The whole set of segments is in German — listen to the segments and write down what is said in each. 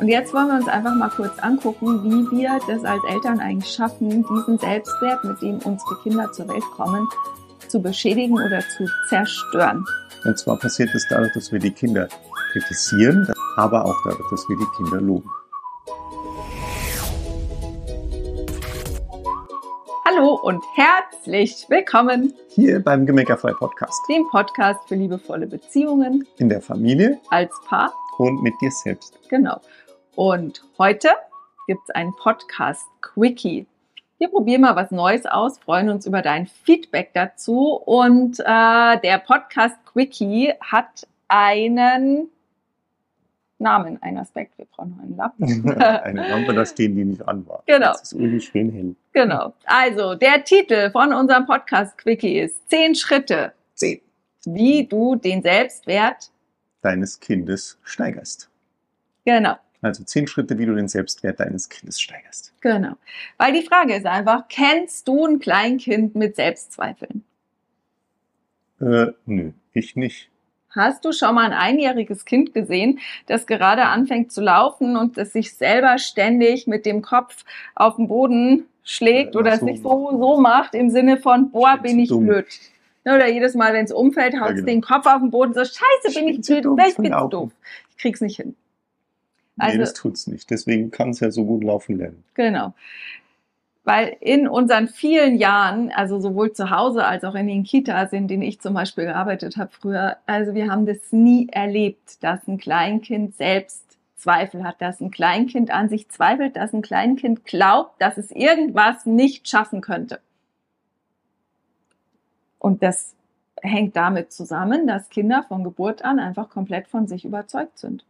Und jetzt wollen wir uns einfach mal kurz angucken, wie wir das als Eltern eigentlich schaffen, diesen Selbstwert, mit dem unsere Kinder zur Welt kommen, zu beschädigen oder zu zerstören. Und zwar passiert es dadurch, dass wir die Kinder kritisieren, aber auch dadurch, dass wir die Kinder loben. Hallo und herzlich willkommen hier beim Gemeckerfrei Podcast, dem Podcast für liebevolle Beziehungen in der Familie, als Paar und mit dir selbst. Genau. Und heute gibt es einen Podcast Quickie. Wir probieren mal was Neues aus, freuen uns über dein Feedback dazu. Und äh, der Podcast Quickie hat einen Namen, einen Aspekt. Wir brauchen noch einen Lappen. Eine Lampe, da stehen die nicht an. War. Genau. Das ist irgendwie schön hell. Genau. Also, der Titel von unserem Podcast Quickie ist Zehn Schritte. Zehn. Wie du den Selbstwert deines Kindes steigerst. Genau. Also zehn Schritte, wie du den Selbstwert deines Kindes steigerst. Genau. Weil die Frage ist einfach, kennst du ein Kleinkind mit Selbstzweifeln? Äh, nö, ich nicht. Hast du schon mal ein einjähriges Kind gesehen, das gerade anfängt zu laufen und das sich selber ständig mit dem Kopf auf den Boden schlägt Ja, oder es so. sich so, so macht im Sinne von, boah, bin ich dumm. blöd. Ne, Oder jedes Mal, wenn es umfällt, haut Ja, es genau. den Kopf auf den Boden, so, scheiße, bin ich blöd, ich bin zu doof. Ich krieg's nicht hin. Nee, Also- das tut's nicht. Deswegen kann es ja so gut laufen lernen. Genau. Weil in unseren vielen Jahren, also sowohl zu Hause als auch in den Kitas, in denen ich zum Beispiel gearbeitet habe früher, also wir haben das nie erlebt, dass ein Kleinkind selbst Zweifel hat, dass ein Kleinkind an sich zweifelt, dass ein Kleinkind glaubt, dass es irgendwas nicht schaffen könnte. Und das hängt damit zusammen, dass Kinder von Geburt an einfach komplett von sich überzeugt sind.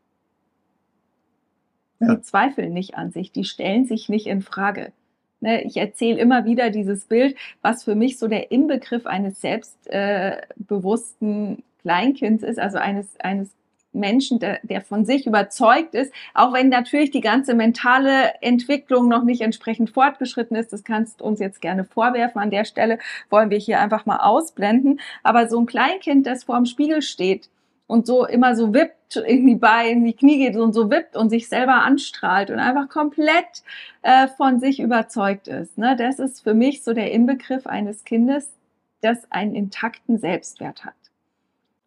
Ja. Die zweifeln nicht an sich, die stellen sich nicht in Frage. Ne, ich erzähle immer wieder dieses Bild, was für mich so der Inbegriff eines selbstbewussten Kleinkinds ist, also eines, eines Menschen, der, der von sich überzeugt ist, auch wenn natürlich die ganze mentale Entwicklung noch nicht entsprechend fortgeschritten ist. Das kannst du uns jetzt gerne vorwerfen. An der Stelle wollen wir hier einfach mal ausblenden. Aber so ein Kleinkind, das vor dem Spiegel steht und so immer so wippt, in die Beine, in die Knie geht und so wippt und sich selber anstrahlt und einfach komplett äh, von sich überzeugt ist. Ne? Das ist für mich so der Inbegriff eines Kindes, das einen intakten Selbstwert hat.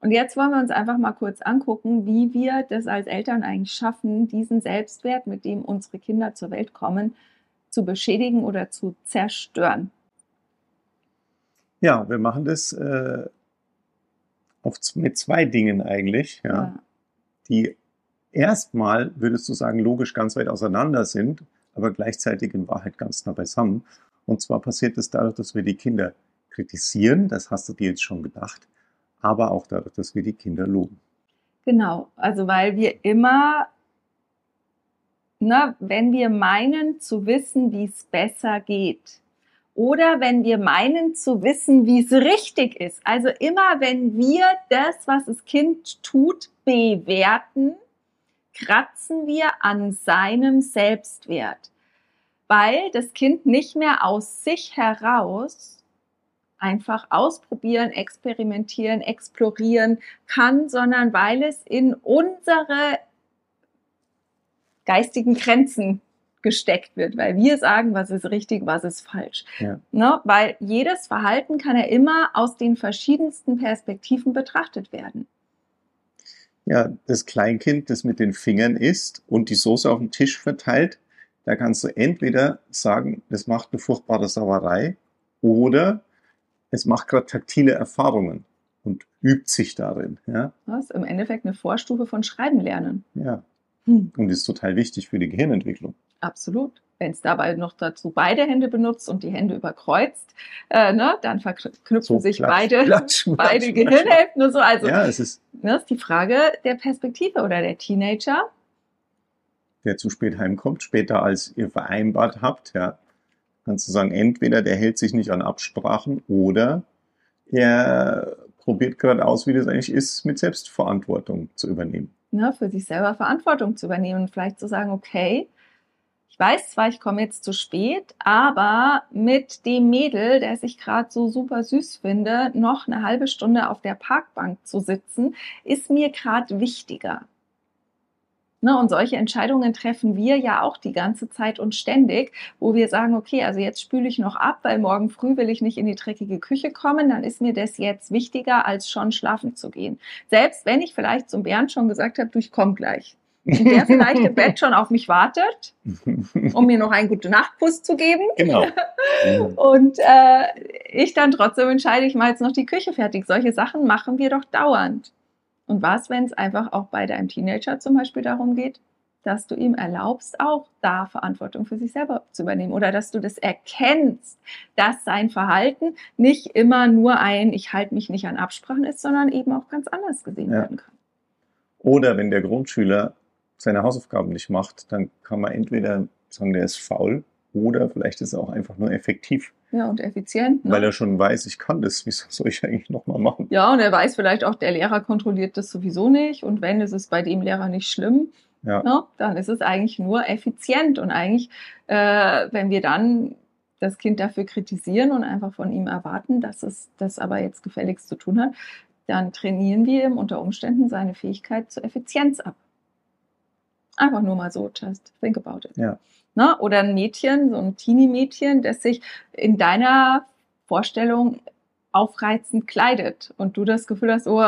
Und jetzt wollen wir uns einfach mal kurz angucken, wie wir das als Eltern eigentlich schaffen, diesen Selbstwert, mit dem unsere Kinder zur Welt kommen, zu beschädigen oder zu zerstören. Ja, wir machen das äh, auf, mit zwei Dingen eigentlich, ja, die erstmal, würdest du sagen, logisch ganz weit auseinander sind, aber gleichzeitig in Wahrheit ganz nah beisammen. Und zwar passiert es dadurch, dass wir die Kinder kritisieren, das hast du dir jetzt schon gedacht, aber auch dadurch, dass wir die Kinder loben. Genau, also weil wir immer, ne, wenn wir meinen zu wissen, wie es besser geht, oder wenn wir meinen zu wissen, wie es richtig ist, also immer wenn wir das, was das Kind tut, bewerten, kratzen wir an seinem Selbstwert, weil das Kind nicht mehr aus sich heraus einfach ausprobieren, experimentieren, explorieren kann, sondern weil es in unsere geistigen Grenzen gesteckt wird, weil wir sagen, was ist richtig, was ist falsch. Ja. Ne? Weil jedes Verhalten kann ja immer aus den verschiedensten Perspektiven betrachtet werden. Ja, das Kleinkind, das mit den Fingern isst und die Soße auf dem Tisch verteilt, da kannst du entweder sagen, das macht eine furchtbare Sauerei oder es macht gerade taktile Erfahrungen und übt sich darin. Ja, Das ist im Endeffekt eine Vorstufe von Schreiben lernen. ja. Hm. Und ist total wichtig für die Gehirnentwicklung. Absolut. Wenn es dabei noch dazu beide Hände benutzt und die Hände überkreuzt, äh, ne, dann verknüpfen So, sich klatsch, beide, klatsch, beide klatsch, Gehirnhälften und so. Also Ja, es ist, ne, ist die Frage der Perspektive oder der Teenager. der zu spät heimkommt, später als ihr vereinbart habt, ja, kannst du sagen, entweder der hält sich nicht an Absprachen oder er probiert gerade aus, wie das eigentlich ist, mit Selbstverantwortung zu übernehmen. ne, für sich selber Verantwortung zu übernehmen und vielleicht zu sagen, okay, weiß zwar, ich komme jetzt zu spät, aber mit dem Mädel, der sich gerade so super süß finde, noch eine halbe Stunde auf der Parkbank zu sitzen, ist mir gerade wichtiger. Ne, und solche Entscheidungen treffen wir ja auch die ganze Zeit und ständig, wo wir sagen, okay, also jetzt spüle ich noch ab, weil morgen früh will ich nicht in die dreckige Küche kommen, dann ist mir das jetzt wichtiger, als schon schlafen zu gehen. Selbst wenn ich vielleicht zum Bernd schon gesagt habe, du, ich komme gleich. Der vielleicht im Bett schon auf mich wartet, um mir noch einen guten Nachtkuss zu geben. Genau. Und äh, ich dann trotzdem entscheide, ich mache jetzt noch die Küche fertig. Solche Sachen machen wir doch dauernd. Und was, wenn es einfach auch bei deinem Teenager zum Beispiel darum geht, dass du ihm erlaubst, auch da Verantwortung für sich selber zu übernehmen oder dass du das erkennst, dass sein Verhalten nicht immer nur ein Ich halte mich nicht an Absprachen ist, sondern eben auch ganz anders gesehen ja. werden kann. Oder wenn der Grundschüler seine Hausaufgaben nicht macht, dann kann man entweder sagen, der ist faul oder vielleicht ist er auch einfach nur effektiv. Ja, und effizient. Ne? Weil er schon weiß, ich kann das. Wieso soll ich eigentlich nochmal machen? Ja, und er weiß vielleicht auch, der Lehrer kontrolliert das sowieso nicht. Und wenn, ist es bei dem Lehrer nicht schlimm. Ja. Ne? Dann ist es eigentlich nur effizient. Und eigentlich, äh, wenn wir dann das Kind dafür kritisieren und einfach von ihm erwarten, dass es das aber jetzt gefälligst zu tun hat, dann trainieren wir ihm unter Umständen seine Fähigkeit zur Effizienz ab. Einfach nur mal so, just think about it. Ja. Ne? Oder ein Mädchen, so ein Teenie-Mädchen, das sich in deiner Vorstellung aufreizend kleidet und du das Gefühl hast, oh,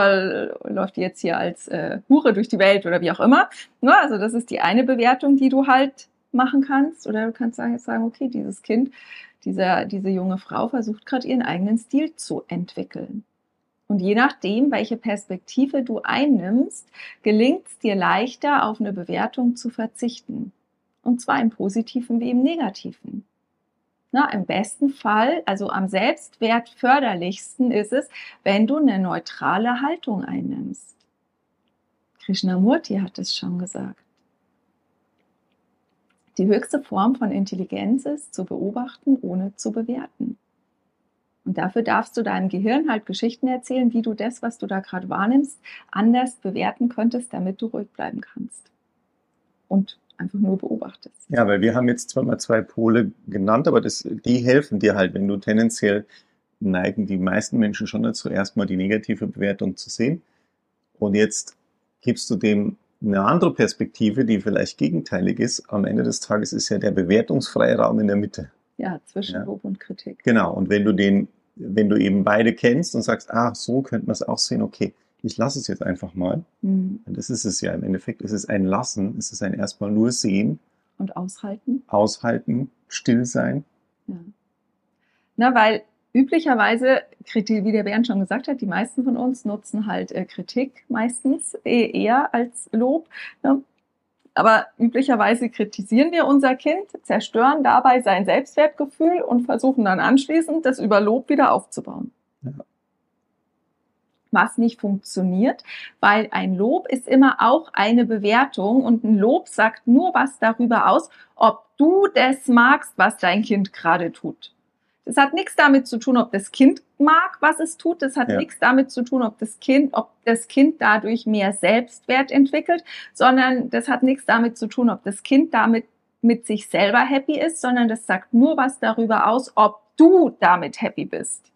läuft die jetzt hier als äh, Hure durch die Welt oder wie auch immer. Ne? Also das ist die eine Bewertung, die du halt machen kannst. Oder du kannst jetzt sagen, okay, dieses Kind, dieser, diese junge Frau versucht gerade ihren eigenen Stil zu entwickeln. Und je nachdem, welche Perspektive du einnimmst, gelingt es dir leichter, auf eine Bewertung zu verzichten. Und zwar im positiven wie im negativen. Na, Im besten Fall, also am selbstwertförderlichsten ist es, wenn du eine neutrale Haltung einnimmst. Krishnamurti hat es schon gesagt. Die höchste Form von Intelligenz ist, zu beobachten, ohne zu bewerten. Und dafür darfst du deinem Gehirn halt Geschichten erzählen, wie du das, was du da gerade wahrnimmst, anders bewerten könntest, damit du ruhig bleiben kannst. Und einfach nur beobachtest. Ja, weil wir haben jetzt zwar mal zwei Pole genannt, aber das, die helfen dir halt, wenn du tendenziell neigen die meisten Menschen schon dazu, erstmal die negative Bewertung zu sehen. Und jetzt gibst du dem eine andere Perspektive, die vielleicht gegenteilig ist. Am Ende des Tages ist ja der bewertungsfreie Raum in der Mitte. Ja, zwischen ja. Lob und Kritik. Genau. Und wenn du den, wenn du eben beide kennst und sagst, ach, so könnte man es auch sehen, okay, ich lasse es jetzt einfach mal. Mhm. Das ist es ja im Endeffekt. Es ist ein Lassen, es ist ein erstmal nur sehen. Und aushalten. Aushalten, still sein. Ja. Na, weil üblicherweise, wie der Bernd schon gesagt hat, die meisten von uns nutzen halt äh, Kritik meistens eh, eher als Lob. Aber üblicherweise kritisieren wir unser Kind, zerstören dabei sein Selbstwertgefühl und versuchen dann anschließend, das über Lob wieder aufzubauen. Ja was nicht funktioniert, weil ein Lob ist immer auch eine Bewertung und ein Lob sagt nur was darüber aus, ob du das magst, was dein Kind gerade tut. Das hat nichts damit zu tun, ob das Kind mag, was es tut. Das hat ja. nichts damit zu tun, ob das Kind, ob das Kind dadurch mehr Selbstwert entwickelt, sondern das hat nichts damit zu tun, ob das Kind damit mit sich selber happy ist, sondern das sagt nur was darüber aus, ob du damit happy bist.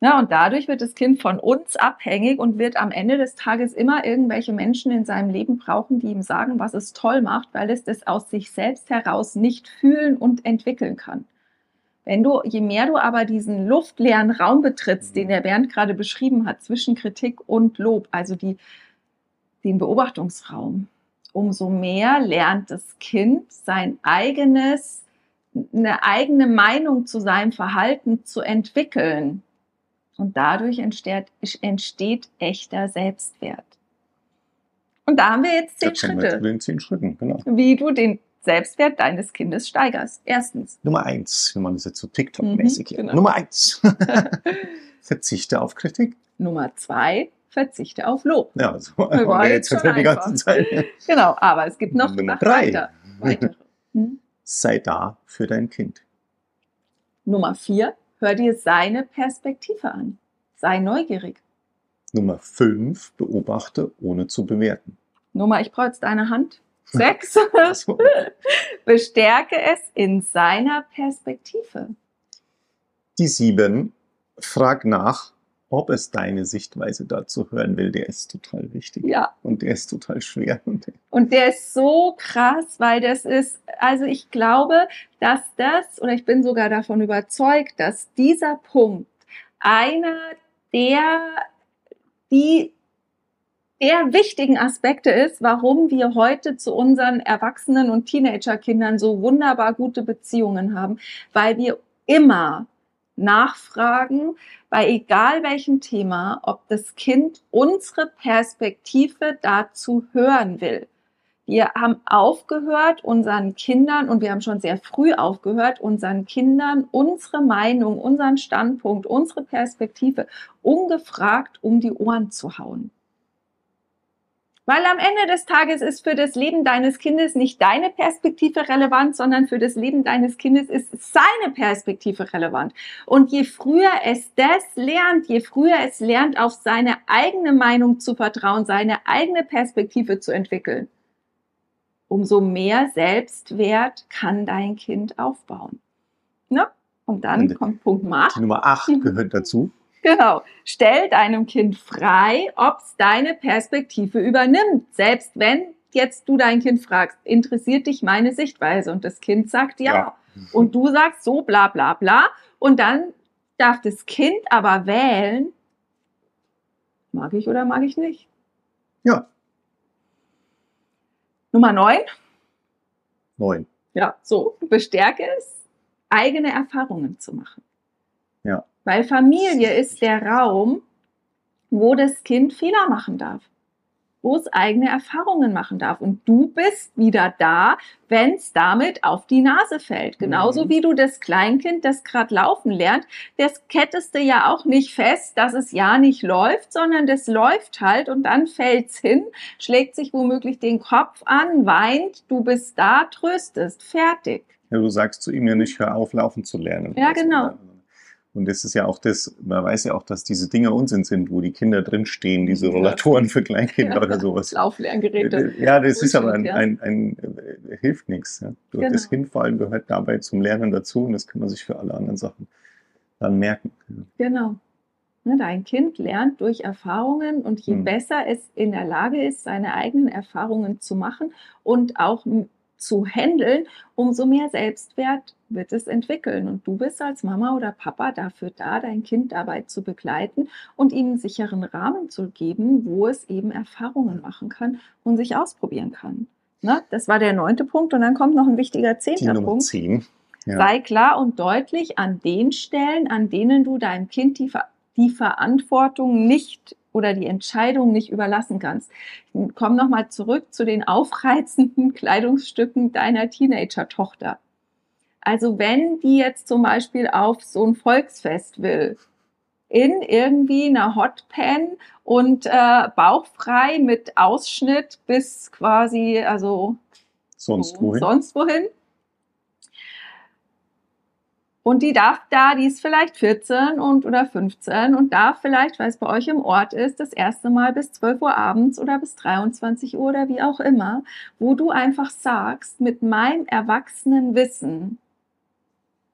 Ja, und dadurch wird das Kind von uns abhängig und wird am Ende des Tages immer irgendwelche Menschen in seinem Leben brauchen, die ihm sagen, was es toll macht, weil es das aus sich selbst heraus nicht fühlen und entwickeln kann. Wenn du, je mehr du aber diesen luftleeren Raum betrittst, den der Bernd gerade beschrieben hat, zwischen Kritik und Lob, also die, den Beobachtungsraum, umso mehr lernt das Kind sein eigenes, eine eigene Meinung zu seinem Verhalten zu entwickeln. Und dadurch entsteht, entsteht echter Selbstwert. Und da haben wir jetzt zehn Schritte. Wir zehn Schritten, genau. Wie du den Selbstwert deines Kindes steigerst. Erstens. Nummer eins, wenn man das jetzt so TikTok-mäßig mhm, genau. Nummer eins. verzichte auf Kritik. Nummer zwei, verzichte auf Lob. Ja, so war jetzt schon die ganze Zeit. genau, aber es gibt noch Nummer drei. Weiter, weitere. Hm? Sei da für dein Kind. Nummer vier, Hör dir seine Perspektive an. Sei neugierig. Nummer 5. Beobachte, ohne zu bewerten. Nummer, ich brauche jetzt deine Hand. Sechs. Bestärke es in seiner Perspektive. Die sieben. Frag nach, ob es deine Sichtweise dazu hören will, der ist total wichtig. Ja. Und der ist total schwer. Und der ist so krass, weil das ist, also ich glaube, dass das, oder ich bin sogar davon überzeugt, dass dieser Punkt einer der, die der wichtigen Aspekte ist, warum wir heute zu unseren Erwachsenen und Teenagerkindern so wunderbar gute Beziehungen haben, weil wir immer nachfragen, bei egal welchem Thema, ob das Kind unsere Perspektive dazu hören will. Wir haben aufgehört, unseren Kindern, und wir haben schon sehr früh aufgehört, unseren Kindern unsere Meinung, unseren Standpunkt, unsere Perspektive ungefragt um die Ohren zu hauen. Weil am Ende des Tages ist für das Leben deines Kindes nicht deine Perspektive relevant, sondern für das Leben deines Kindes ist seine Perspektive relevant. Und je früher es das lernt, je früher es lernt, auf seine eigene Meinung zu vertrauen, seine eigene Perspektive zu entwickeln, umso mehr Selbstwert kann dein Kind aufbauen. Ne? Und dann Und kommt Punkt Nummer Nummer 8 gehört dazu. Genau. Stell deinem Kind frei, ob es deine Perspektive übernimmt. Selbst wenn jetzt du dein Kind fragst, interessiert dich meine Sichtweise? Und das Kind sagt ja. ja. Und du sagst so bla bla bla. Und dann darf das Kind aber wählen, mag ich oder mag ich nicht. Ja. Nummer neun. Neun. Ja, so. Bestärke es, eigene Erfahrungen zu machen. Ja. Weil Familie ist der Raum, wo das Kind Fehler machen darf, wo es eigene Erfahrungen machen darf. Und du bist wieder da, wenn es damit auf die Nase fällt. Genauso mhm. wie du das Kleinkind, das gerade laufen lernt, das kettest du ja auch nicht fest, dass es ja nicht läuft, sondern das läuft halt und dann fällt's hin, schlägt sich womöglich den Kopf an, weint, du bist da, tröstest, fertig. Ja, du sagst zu ihm ja nicht, hör auf, laufen zu lernen. Ja, genau. Und das ist ja auch das, man weiß ja auch, dass diese Dinger Unsinn sind, wo die Kinder drinstehen, diese Rollatoren für Kleinkinder ja. oder sowas. Lauflerngeräte. Ja, das ist aber ein, ein, ein, ein äh, hilft nichts. Ja. Genau. Das Hinfallen gehört dabei zum Lernen dazu und das kann man sich für alle anderen Sachen dann merken. Genau. Ne, dein Kind lernt durch Erfahrungen und je hm. besser es in der Lage ist, seine eigenen Erfahrungen zu machen und auch zu handeln, umso mehr Selbstwert wird es entwickeln. Und du bist als Mama oder Papa dafür da, dein Kind dabei zu begleiten und ihm einen sicheren Rahmen zu geben, wo es eben Erfahrungen machen kann und sich ausprobieren kann. Ne? Das war der neunte Punkt. Und dann kommt noch ein wichtiger zehnter die Punkt. 10. Ja. Sei klar und deutlich an den Stellen, an denen du deinem Kind die, die Verantwortung nicht oder die Entscheidung nicht überlassen kannst. Komm nochmal zurück zu den aufreizenden Kleidungsstücken deiner Teenager-Tochter. Also wenn die jetzt zum Beispiel auf so ein Volksfest will, in irgendwie einer Hotpan und äh, bauchfrei mit Ausschnitt bis quasi, also sonst wohin. Sonst wohin und die darf da, die ist vielleicht 14 und oder 15 und darf vielleicht, weil es bei euch im Ort ist, das erste Mal bis 12 Uhr abends oder bis 23 Uhr oder wie auch immer, wo du einfach sagst, mit meinem erwachsenen Wissen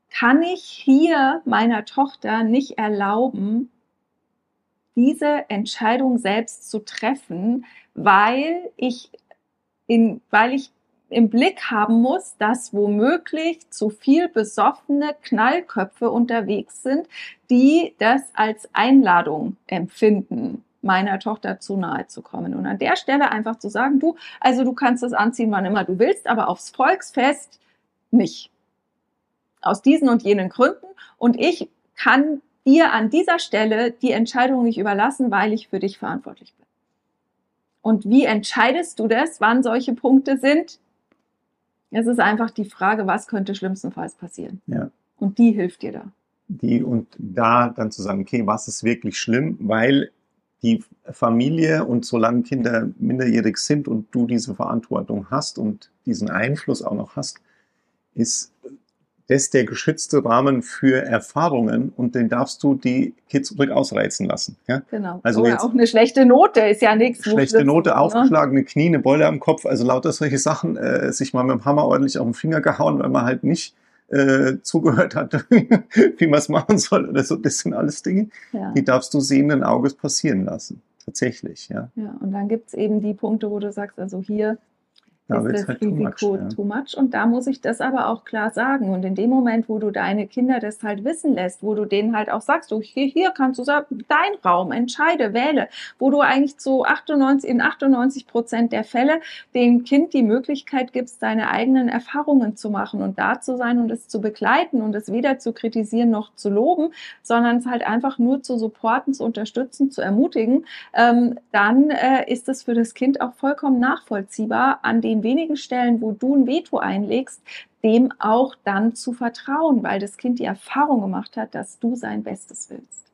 kann ich hier meiner Tochter nicht erlauben, diese Entscheidung selbst zu treffen, weil ich in, weil ich im Blick haben muss, dass womöglich zu viel besoffene Knallköpfe unterwegs sind, die das als Einladung empfinden, meiner Tochter zu nahe zu kommen. Und an der Stelle einfach zu sagen, du, also du kannst das anziehen, wann immer du willst, aber aufs Volksfest nicht. Aus diesen und jenen Gründen. Und ich kann dir an dieser Stelle die Entscheidung nicht überlassen, weil ich für dich verantwortlich bin. Und wie entscheidest du das, wann solche Punkte sind? Es ist einfach die Frage, was könnte schlimmstenfalls passieren. Ja. Und die hilft dir da. Die und da dann zu sagen, okay, was ist wirklich schlimm, weil die Familie und solange Kinder minderjährig sind und du diese Verantwortung hast und diesen Einfluss auch noch hast, ist das ist der geschützte Rahmen für Erfahrungen und den darfst du die Kids ruhig ausreizen lassen. Ja? Genau. Also Oder auch eine schlechte Note ist ja nichts. Schlechte Note, ne? aufgeschlagene Knie, eine Beule am Kopf, also lauter solche Sachen, äh, sich mal mit dem Hammer ordentlich auf den Finger gehauen, weil man halt nicht äh, zugehört hat, wie man es machen soll oder so. Das sind alles Dinge, ja. die darfst du sehenden Auges passieren lassen. Tatsächlich, ja. Ja, und dann gibt es eben die Punkte, wo du sagst, also hier da ist das halt Risiko too much, ja. too much. Und da muss ich das aber auch klar sagen. Und in dem Moment, wo du deine Kinder das halt wissen lässt, wo du denen halt auch sagst, du hier, hier kannst du sagen, dein Raum, entscheide, wähle, wo du eigentlich zu 98, in 98 Prozent der Fälle dem Kind die Möglichkeit gibst, seine eigenen Erfahrungen zu machen und da zu sein und es zu begleiten und es weder zu kritisieren noch zu loben, sondern es halt einfach nur zu supporten, zu unterstützen, zu ermutigen, ähm, dann äh, ist es für das Kind auch vollkommen nachvollziehbar, an den wenigen Stellen, wo du ein Veto einlegst, dem auch dann zu vertrauen, weil das Kind die Erfahrung gemacht hat, dass du sein Bestes willst.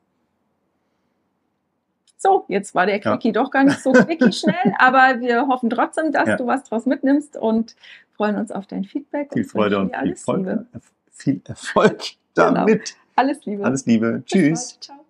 So, jetzt war der Quickie ja. doch gar nicht so quickie schnell, aber wir hoffen trotzdem, dass ja. du was draus mitnimmst und freuen uns auf dein Feedback. Viel Freude und viel Erfolg, viel Erfolg genau. damit. Genau. Alles Liebe. Alles Liebe. Tschüss. Ciao.